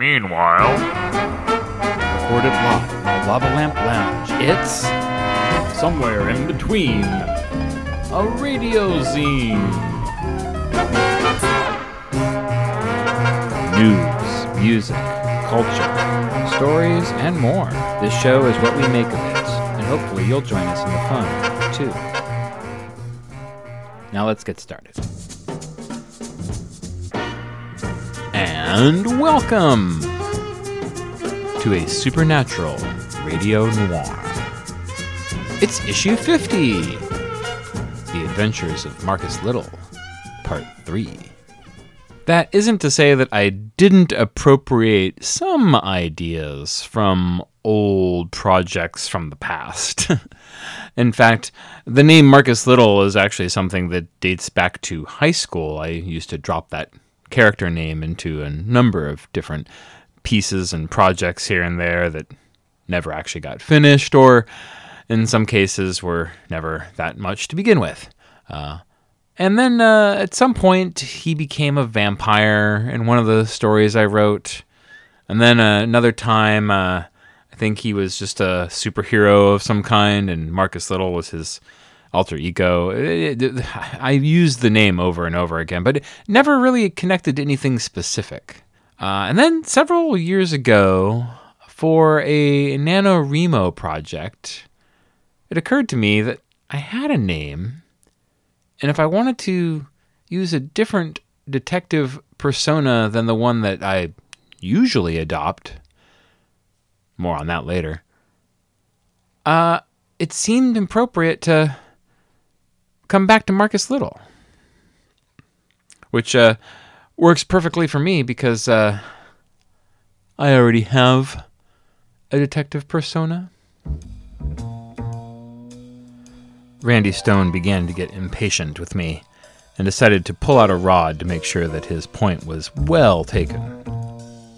Meanwhile, Recorded live the Lava Lamp Lounge. It's somewhere in between a radio zine. News, music, culture, stories, and more. This show is what we make of it, and hopefully you'll join us in the fun, too. Now let's get started. And welcome to a supernatural radio noir. It's issue 50 The Adventures of Marcus Little, Part 3. That isn't to say that I didn't appropriate some ideas from old projects from the past. In fact, the name Marcus Little is actually something that dates back to high school. I used to drop that character name into a number of different pieces and projects here and there that never actually got finished, or in some cases were never that much to begin with. Uh, and then uh, at some point, he became a vampire in one of the stories I wrote. And then uh, another time, uh, I think he was just a superhero of some kind, and Marcus Little was his alter ego. It- it- I used the name over and over again, but never really connected to anything specific. Uh, and then several years ago, for a NaNoWriMo project, it occurred to me that I had a name, and if I wanted to use a different detective persona than the one that I usually adopt, more on that later, uh, it seemed appropriate to come back to Marcus Little, which uh, works perfectly for me because uh, I already have a detective persona. Randy Stone began to get impatient with me and decided to pull out a rod to make sure that his point was well taken.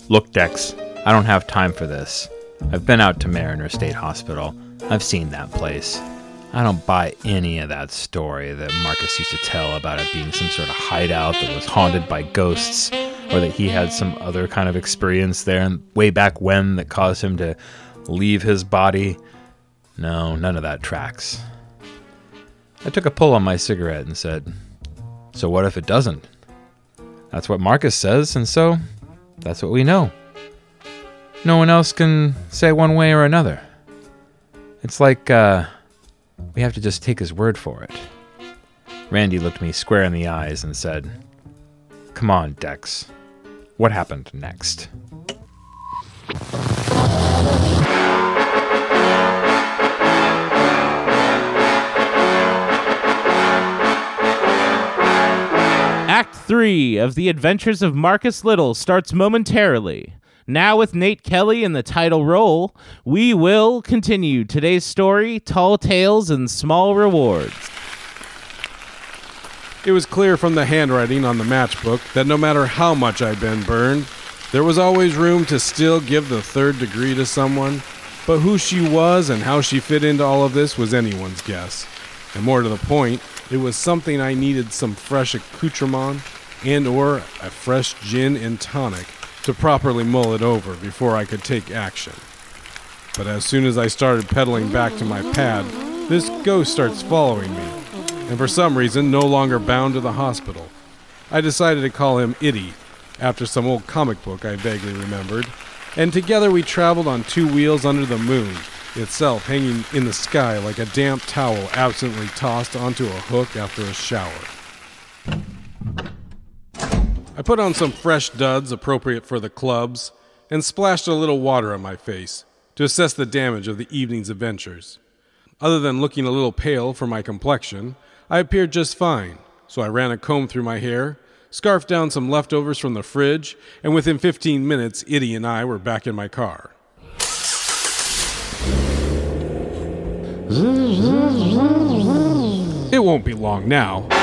Look, Dex, I don't have time for this. I've been out to Mariner State Hospital. I've seen that place. I don't buy any of that story that Marcus used to tell about it being some sort of hideout that was haunted by ghosts, or that he had some other kind of experience there way back when that caused him to leave his body. No, none of that tracks. I took a pull on my cigarette and said, So what if it doesn't? That's what Marcus says, and so that's what we know. No one else can say one way or another. It's like, uh, we have to just take his word for it. Randy looked me square in the eyes and said, Come on, Dex. What happened next? Act 3 of The Adventures of Marcus Little starts momentarily. Now, with Nate Kelly in the title role, we will continue today's story Tall Tales and Small Rewards. It was clear from the handwriting on the matchbook that no matter how much I'd been burned, there was always room to still give the third degree to someone. But who she was and how she fit into all of this was anyone's guess. And more to the point, it was something I needed some fresh accoutrement and or a fresh gin and tonic to properly mull it over before I could take action. But as soon as I started pedaling back to my pad, this ghost starts following me and for some reason no longer bound to the hospital. I decided to call him Itty, after some old comic book I vaguely remembered, and together we traveled on two wheels under the moon, itself hanging in the sky like a damp towel absently tossed onto a hook after a shower. I put on some fresh duds appropriate for the clubs and splashed a little water on my face to assess the damage of the evening's adventures. Other than looking a little pale for my complexion, I appeared just fine, so I ran a comb through my hair, scarfed down some leftovers from the fridge, and within 15 minutes, Itty and I were back in my car. It won't be long now.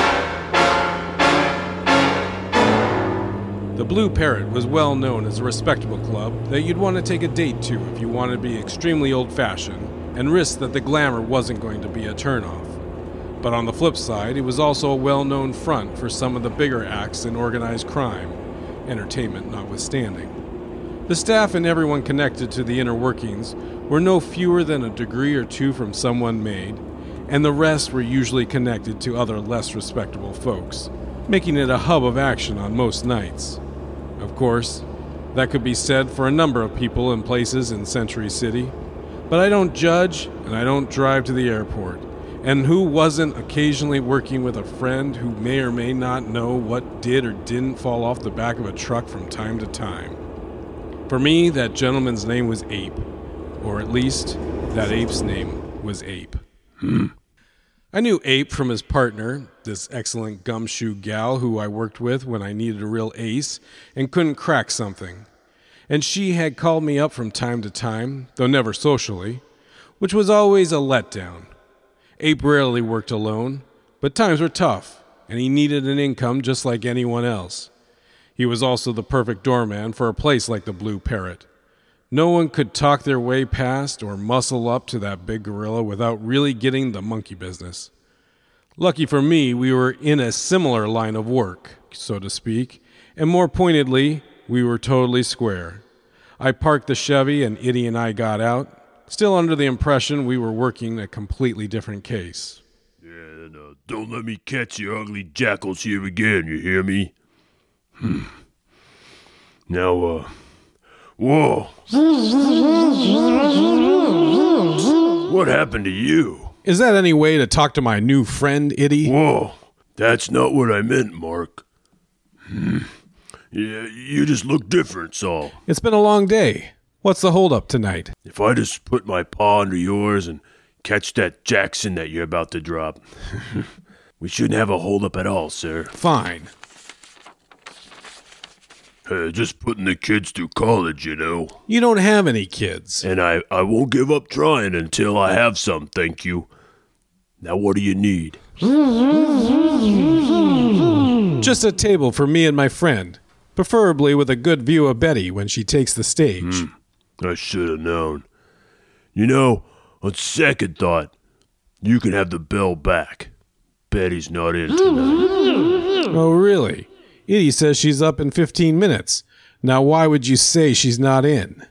The Blue Parrot was well known as a respectable club that you'd want to take a date to if you wanted to be extremely old fashioned and risk that the glamour wasn't going to be a turnoff. But on the flip side, it was also a well known front for some of the bigger acts in organized crime, entertainment notwithstanding. The staff and everyone connected to the inner workings were no fewer than a degree or two from someone made, and the rest were usually connected to other less respectable folks, making it a hub of action on most nights. Of course, that could be said for a number of people and places in Century City, but I don't judge and I don't drive to the airport. And who wasn't occasionally working with a friend who may or may not know what did or didn't fall off the back of a truck from time to time? For me, that gentleman's name was Ape, or at least that ape's name was Ape. Hmm. I knew Ape from his partner, this excellent gumshoe gal who I worked with when I needed a real ace and couldn't crack something. And she had called me up from time to time, though never socially, which was always a letdown. Ape rarely worked alone, but times were tough, and he needed an income just like anyone else. He was also the perfect doorman for a place like the Blue Parrot. No one could talk their way past or muscle up to that big gorilla without really getting the monkey business. Lucky for me, we were in a similar line of work, so to speak, and more pointedly, we were totally square. I parked the Chevy and Itty and I got out, still under the impression we were working a completely different case. And uh, don't let me catch you ugly jackals here again, you hear me? Hmm. Now, uh. Whoa! What happened to you? Is that any way to talk to my new friend, Itty? Whoa! That's not what I meant, Mark. Hmm. Yeah, you just look different, Saul. It's been a long day. What's the holdup tonight? If I just put my paw under yours and catch that Jackson that you're about to drop, we shouldn't have a holdup at all, sir. Fine. Uh, just putting the kids through college, you know. You don't have any kids. And I, I won't give up trying until I have some, thank you. Now, what do you need? Just a table for me and my friend, preferably with a good view of Betty when she takes the stage. I should have known. You know, on second thought, you can have the bell back. Betty's not in tonight. Oh, really? Edie says she's up in 15 minutes. Now, why would you say she's not in?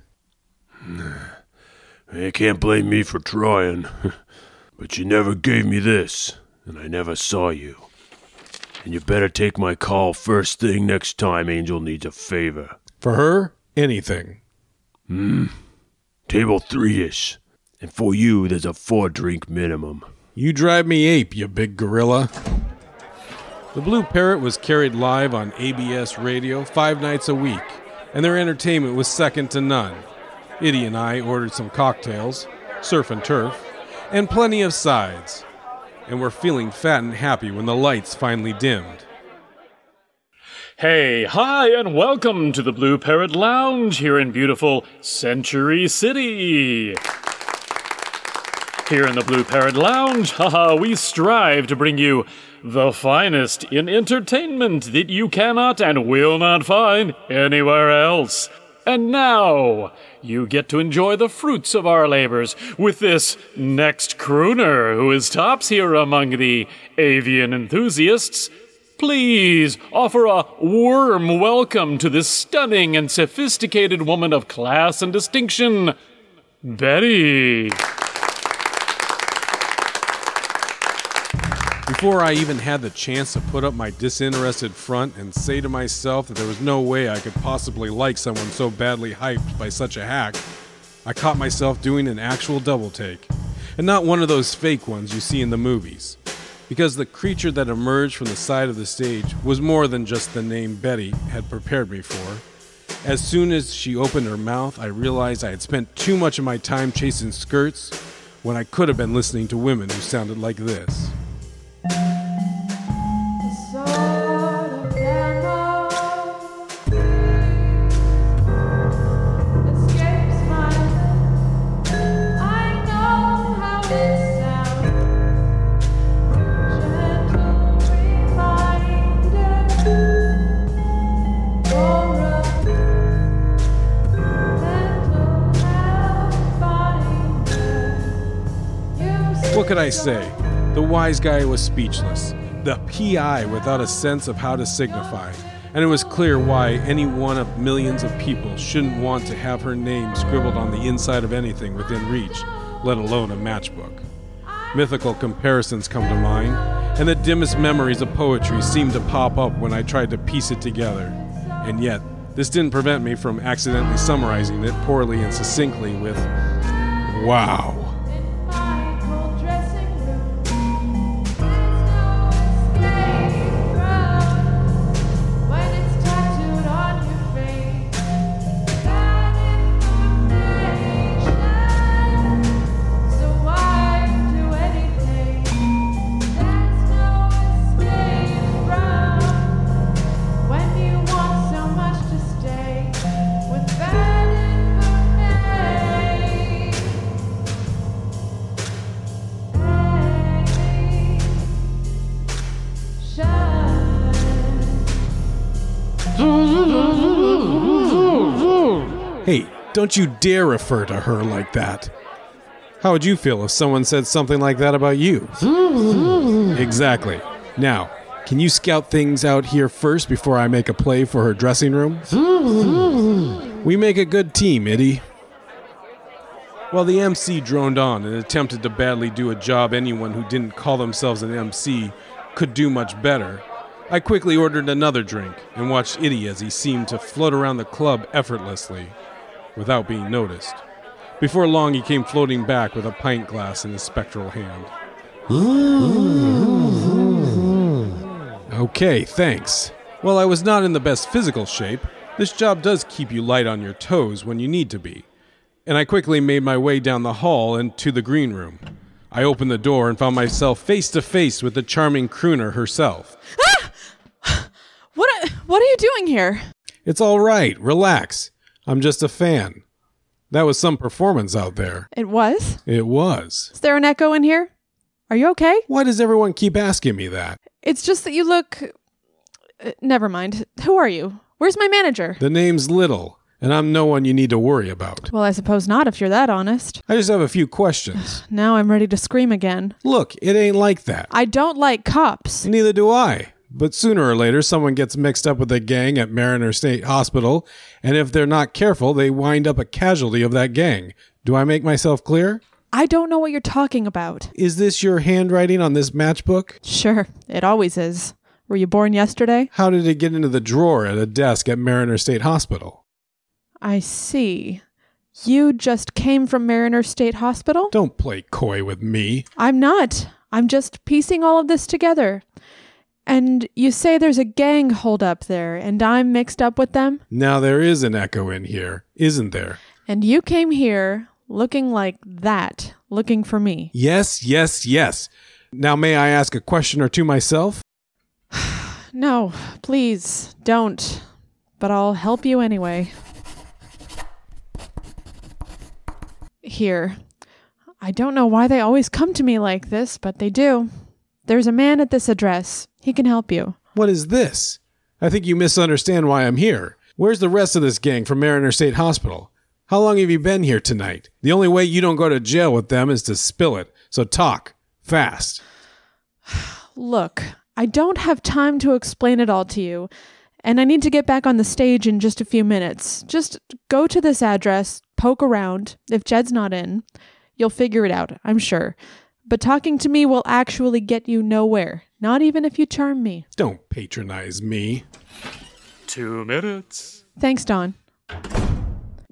You can't blame me for trying. but you never gave me this, and I never saw you. And you better take my call first thing next time Angel needs a favor. For her, anything. Hmm. Table three ish. And for you, there's a four drink minimum. You drive me ape, you big gorilla. The Blue Parrot was carried live on ABS radio five nights a week, and their entertainment was second to none. Itty and I ordered some cocktails, surf and turf, and plenty of sides, and were feeling fat and happy when the lights finally dimmed. Hey, hi, and welcome to the Blue Parrot Lounge here in beautiful Century City. Here in the Blue Parrot Lounge, haha, we strive to bring you the finest in entertainment that you cannot and will not find anywhere else. And now, you get to enjoy the fruits of our labors with this next crooner who is tops here among the avian enthusiasts. Please offer a warm welcome to this stunning and sophisticated woman of class and distinction, Betty. Before I even had the chance to put up my disinterested front and say to myself that there was no way I could possibly like someone so badly hyped by such a hack, I caught myself doing an actual double take, and not one of those fake ones you see in the movies. Because the creature that emerged from the side of the stage was more than just the name Betty had prepared me for. As soon as she opened her mouth, I realized I had spent too much of my time chasing skirts when I could have been listening to women who sounded like this. What could I say? The wise guy was speechless, the PI without a sense of how to signify, and it was clear why any one of millions of people shouldn't want to have her name scribbled on the inside of anything within reach, let alone a matchbook. Mythical comparisons come to mind, and the dimmest memories of poetry seemed to pop up when I tried to piece it together. And yet, this didn't prevent me from accidentally summarizing it poorly and succinctly with, Wow. Hey, don't you dare refer to her like that. How would you feel if someone said something like that about you? exactly. Now, can you scout things out here first before I make a play for her dressing room? we make a good team, Itty. While the MC droned on and attempted to badly do a job anyone who didn't call themselves an MC could do much better, I quickly ordered another drink and watched Itty as he seemed to float around the club effortlessly, without being noticed. Before long, he came floating back with a pint glass in his spectral hand. Okay, thanks. While I was not in the best physical shape, this job does keep you light on your toes when you need to be. And I quickly made my way down the hall and to the green room. I opened the door and found myself face to face with the charming crooner herself. Ah! What what are you doing here? It's all right, relax. I'm just a fan. That was some performance out there. It was? It was. Is there an echo in here? Are you okay? Why does everyone keep asking me that? It's just that you look. Uh, never mind. Who are you? Where's my manager? The name's Little, and I'm no one you need to worry about. Well, I suppose not if you're that honest. I just have a few questions. Now I'm ready to scream again. Look, it ain't like that. I don't like cops. Neither do I. But sooner or later, someone gets mixed up with a gang at Mariner State Hospital, and if they're not careful, they wind up a casualty of that gang. Do I make myself clear? I don't know what you're talking about. Is this your handwriting on this matchbook? Sure, it always is. Were you born yesterday? How did it get into the drawer at a desk at Mariner State Hospital? I see. You just came from Mariner State Hospital? Don't play coy with me. I'm not. I'm just piecing all of this together. And you say there's a gang hold up there, and I'm mixed up with them? Now there is an echo in here, isn't there? And you came here looking like that, looking for me. Yes, yes, yes. Now may I ask a question or two myself? No, please, don't. But I'll help you anyway. Here. I don't know why they always come to me like this, but they do. There's a man at this address. He can help you. What is this? I think you misunderstand why I'm here. Where's the rest of this gang from Mariner State Hospital? How long have you been here tonight? The only way you don't go to jail with them is to spill it. So talk. Fast. Look, I don't have time to explain it all to you, and I need to get back on the stage in just a few minutes. Just go to this address, poke around. If Jed's not in, you'll figure it out, I'm sure. But talking to me will actually get you nowhere, not even if you charm me. Don't patronize me. Two minutes. Thanks, Don.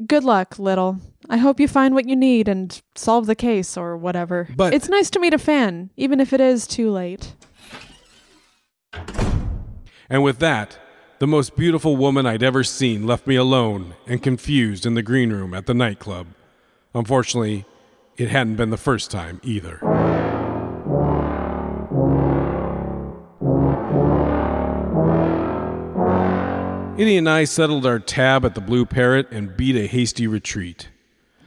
Good luck, Little. I hope you find what you need and solve the case or whatever. But- it's nice to meet a fan, even if it is too late. And with that, the most beautiful woman I'd ever seen left me alone and confused in the green room at the nightclub. Unfortunately, it hadn't been the first time either. Itty and I settled our tab at the Blue Parrot and beat a hasty retreat.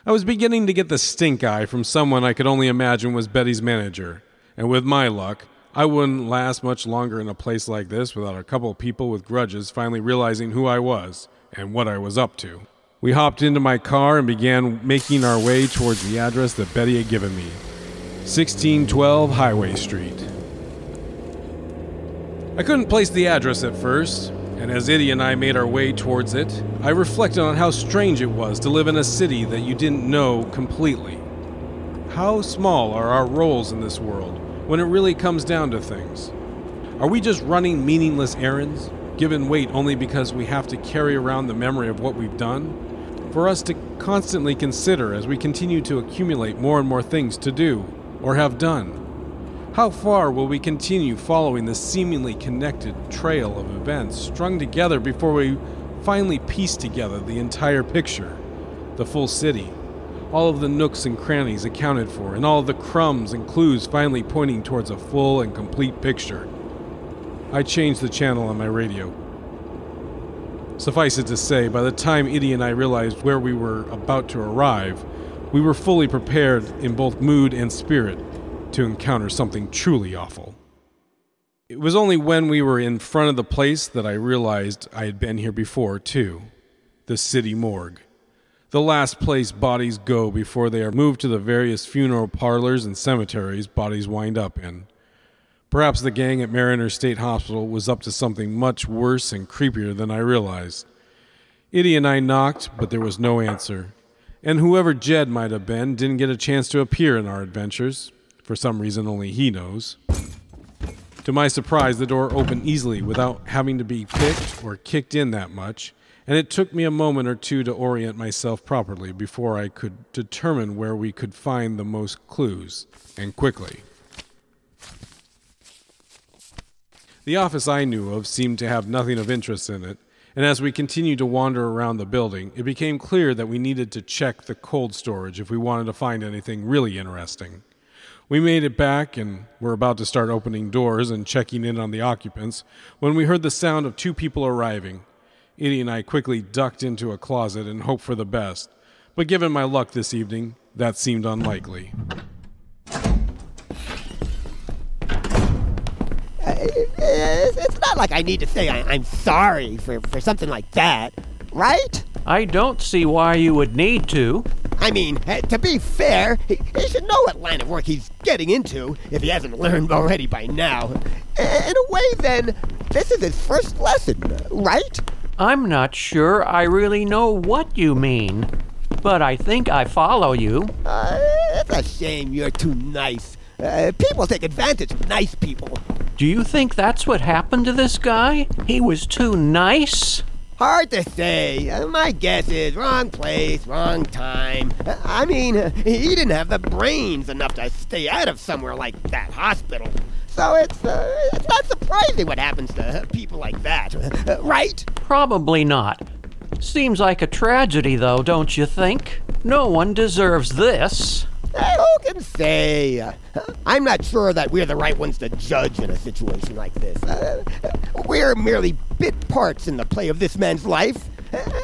I was beginning to get the stink eye from someone I could only imagine was Betty's manager, and with my luck, I wouldn't last much longer in a place like this without a couple people with grudges finally realizing who I was and what I was up to. We hopped into my car and began making our way towards the address that Betty had given me 1612 Highway Street. I couldn't place the address at first, And as Itty and I made our way towards it, I reflected on how strange it was to live in a city that you didn't know completely. How small are our roles in this world when it really comes down to things? Are we just running meaningless errands, given weight only because we have to carry around the memory of what we've done? For us to constantly consider as we continue to accumulate more and more things to do or have done. How far will we continue following this seemingly connected trail of events strung together before we finally piece together the entire picture? The full city, all of the nooks and crannies accounted for, and all the crumbs and clues finally pointing towards a full and complete picture. I changed the channel on my radio. Suffice it to say, by the time Itty and I realized where we were about to arrive, we were fully prepared in both mood and spirit to encounter something truly awful. It was only when we were in front of the place that I realized I had been here before, too the city morgue. The last place bodies go before they are moved to the various funeral parlors and cemeteries bodies wind up in. Perhaps the gang at Mariner State Hospital was up to something much worse and creepier than I realized. Itty and I knocked, but there was no answer. And whoever Jed might have been didn't get a chance to appear in our adventures. For some reason only he knows. To my surprise, the door opened easily without having to be picked or kicked in that much, and it took me a moment or two to orient myself properly before I could determine where we could find the most clues, and quickly. The office I knew of seemed to have nothing of interest in it, and as we continued to wander around the building, it became clear that we needed to check the cold storage if we wanted to find anything really interesting. We made it back and were about to start opening doors and checking in on the occupants when we heard the sound of two people arriving. Itty and I quickly ducked into a closet and hoped for the best, but given my luck this evening, that seemed unlikely. Uh, it's not like I need to say I, am sorry for, for something like that, right? I don't see why you would need to. I mean, uh, to be fair, he, he, should know what line of work he's getting into if he hasn't learned already by now. In a way, then, this is his first lesson, right? I'm not sure I really know what you mean, but I think I follow you. Uh, it's a shame you're too nice. Uh, people take advantage of nice people. Do you think that's what happened to this guy? He was too nice? Hard to say. Uh, my guess is wrong place, wrong time. Uh, I mean, uh, he didn't have the brains enough to stay out of somewhere like that hospital. So it's, uh, it's not surprising what happens to people like that, right? Probably not. Seems like a tragedy, though, don't you think? No one deserves this. Who can say? I'm not sure that we're the right ones to judge in a situation like this. Uh, we're merely bit parts in the play of this man's life.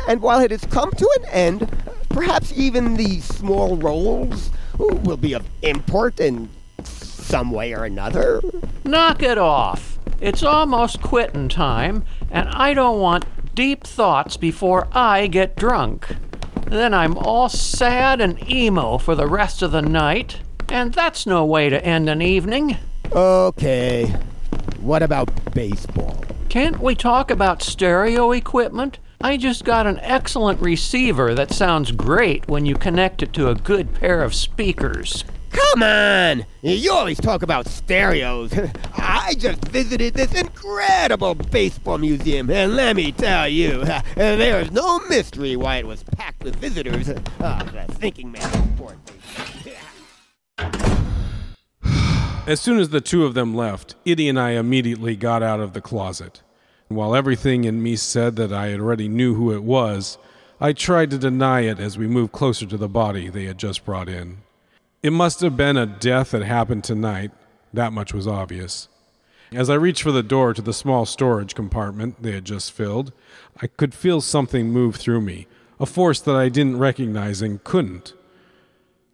And while it has come to an end, perhaps even these small roles will be of import in some way or another. Knock it off. It's almost quitting time, and I don't want deep thoughts before I get drunk. Then I'm all sad and emo for the rest of the night, and that's no way to end an evening. Okay. What about baseball? Can't we talk about stereo equipment? I just got an excellent receiver that sounds great when you connect it to a good pair of speakers. Come on! You always talk about stereos. I just visited this incredible baseball museum, and let me tell you, there's no mystery why it was packed with visitors. Oh, the thinking man sport. As soon as the two of them left, Itty and I immediately got out of the closet. And While everything in me said that I already knew who it was, I tried to deny it as we moved closer to the body they had just brought in. It must have been a death that happened tonight. That much was obvious. As I reached for the door to the small storage compartment they had just filled, I could feel something move through me, a force that I didn't recognize and couldn't.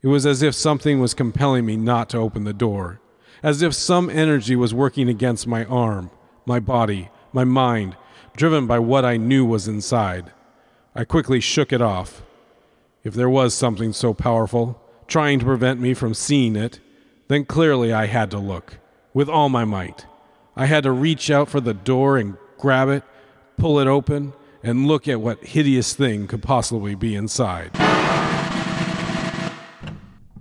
It was as if something was compelling me not to open the door, as if some energy was working against my arm, my body, my mind, driven by what I knew was inside. I quickly shook it off. If there was something so powerful, trying to prevent me from seeing it, then clearly I had to look, with all my might. I had to reach out for the door and grab it, pull it open, and look at what hideous thing could possibly be inside.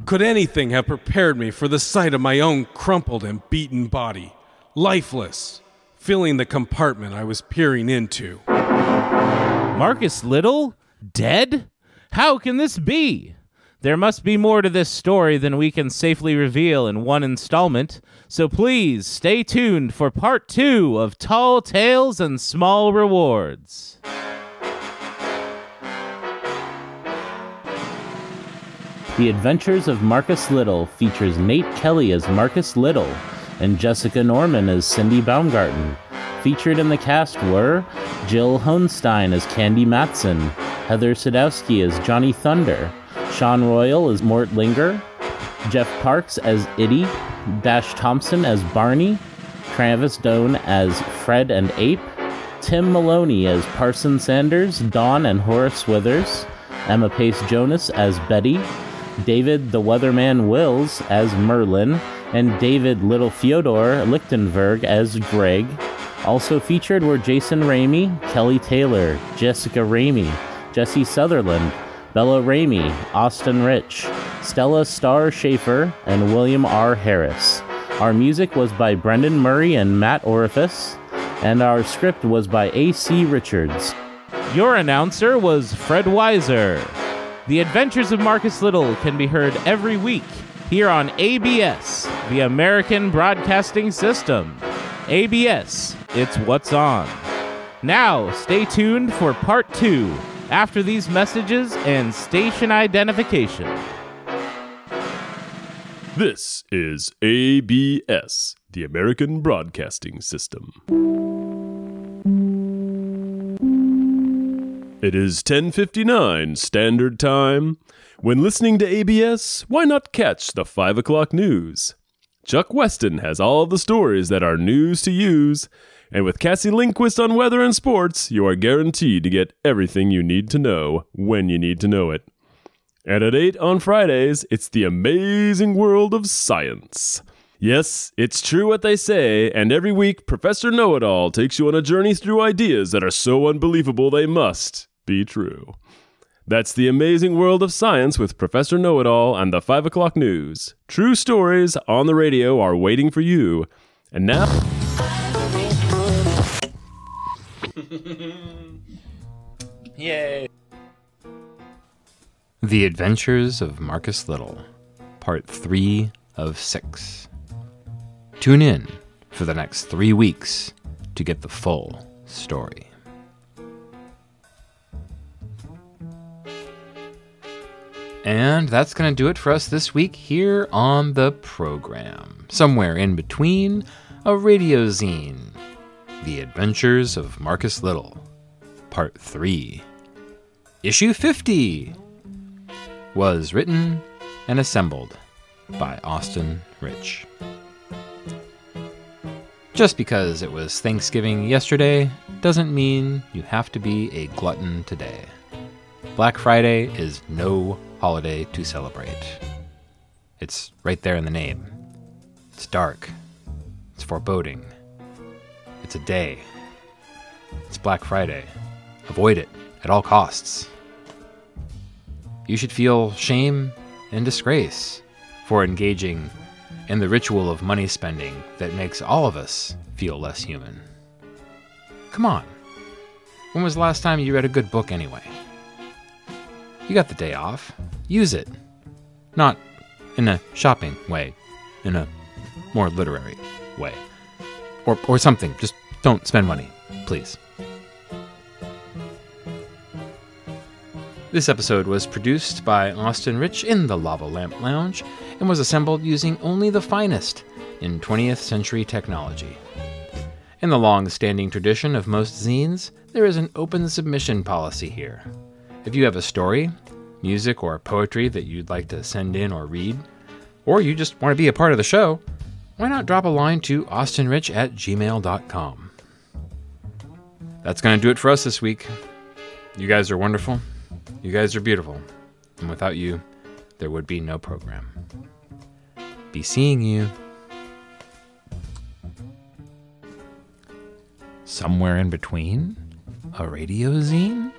Could anything have prepared me for the sight of my own crumpled and beaten body, lifeless, filling the compartment I was peering into? Marcus Little? Dead? How can this be? There must be more to this story than we can safely reveal in one installment, so please stay tuned for part two of Tall Tales and Small Rewards. The Adventures of Marcus Little features Nate Kelly as Marcus Little and Jessica Norman as Cindy Baumgarten. Featured in the cast were Jill Honstein as Candy Matson, Heather Sadowski as Johnny Thunder, Sean Royal as Mort Linger, Jeff Parks as Itty, Dash Thompson as Barney, Travis Doan as Fred and Ape, Tim Maloney as Parson Sanders, Don and Horace Withers, Emma Pace Jonas as Betty, David the Weatherman Wills as Merlin, and David Little Fyodor Lichtenberg as Greg. Also featured were Jason Ramey, Kelly Taylor, Jessica Ramey, Jesse Sutherland, Bella Ramey, Austin Rich, Stella Starr Schaefer, and William R. Harris. Our music was by Brendan Murray and Matt Orifice, and our script was by A.C. Richards. Your announcer was Fred Weiser. The Adventures of Marcus Little can be heard every week here on ABS, the American Broadcasting System. ABS, it's what's on. Now, stay tuned for part two after these messages and station identification. This is ABS, the American Broadcasting System. It is 10:59 Standard Time. When listening to ABS, why not catch the 5 o'clock news? Chuck Weston has all the stories that are news to use, and with Cassie Lindquist on weather and sports, you are guaranteed to get everything you need to know when you need to know it. And at 8 on Fridays, it's the amazing world of science. Yes, it's true what they say, and every week, Professor Know It All takes you on a journey through ideas that are so unbelievable they must be true. That's the amazing world of science with Professor Know It All and the 5 o'clock news. True stories on the radio are waiting for you. And now. Yay. The Adventures of Marcus Little, Part 3 of 6. Tune in for the next three weeks to get the full story. And that's going to do it for us this week here on the program. Somewhere in between, a radio zine The Adventures of Marcus Little, Part 3. Issue 50 was written and assembled by Austin Rich. Just because it was Thanksgiving yesterday doesn't mean you have to be a glutton today. Black Friday is no holiday to celebrate. It's right there in the name. It's dark. It's foreboding. It's. It's Black Friday. Avoid it at all costs. You should feel shame and disgrace for engaging in the ritual of money spending that makes all of us feel less human. Come on. When was the last time you read a good book anyway? You got the day off. Use it. Not in a shopping way, in a more literary way. Or, or something. Just don't spend money, please. This episode was produced by Austin Rich in the Lava Lamp Lounge and was assembled using only the finest in 20th century technology. In the long standing tradition of most zines, there is an open submission policy here. If you have a story, music, or poetry that you'd like to send in or read, or you just want to be a part of the show, why not drop a line to austinrich at gmail.com? That's going to do it for us this week. You guys are wonderful. You guys are beautiful. And without you, there would be no program. Be seeing you. Somewhere in between? A radio zine?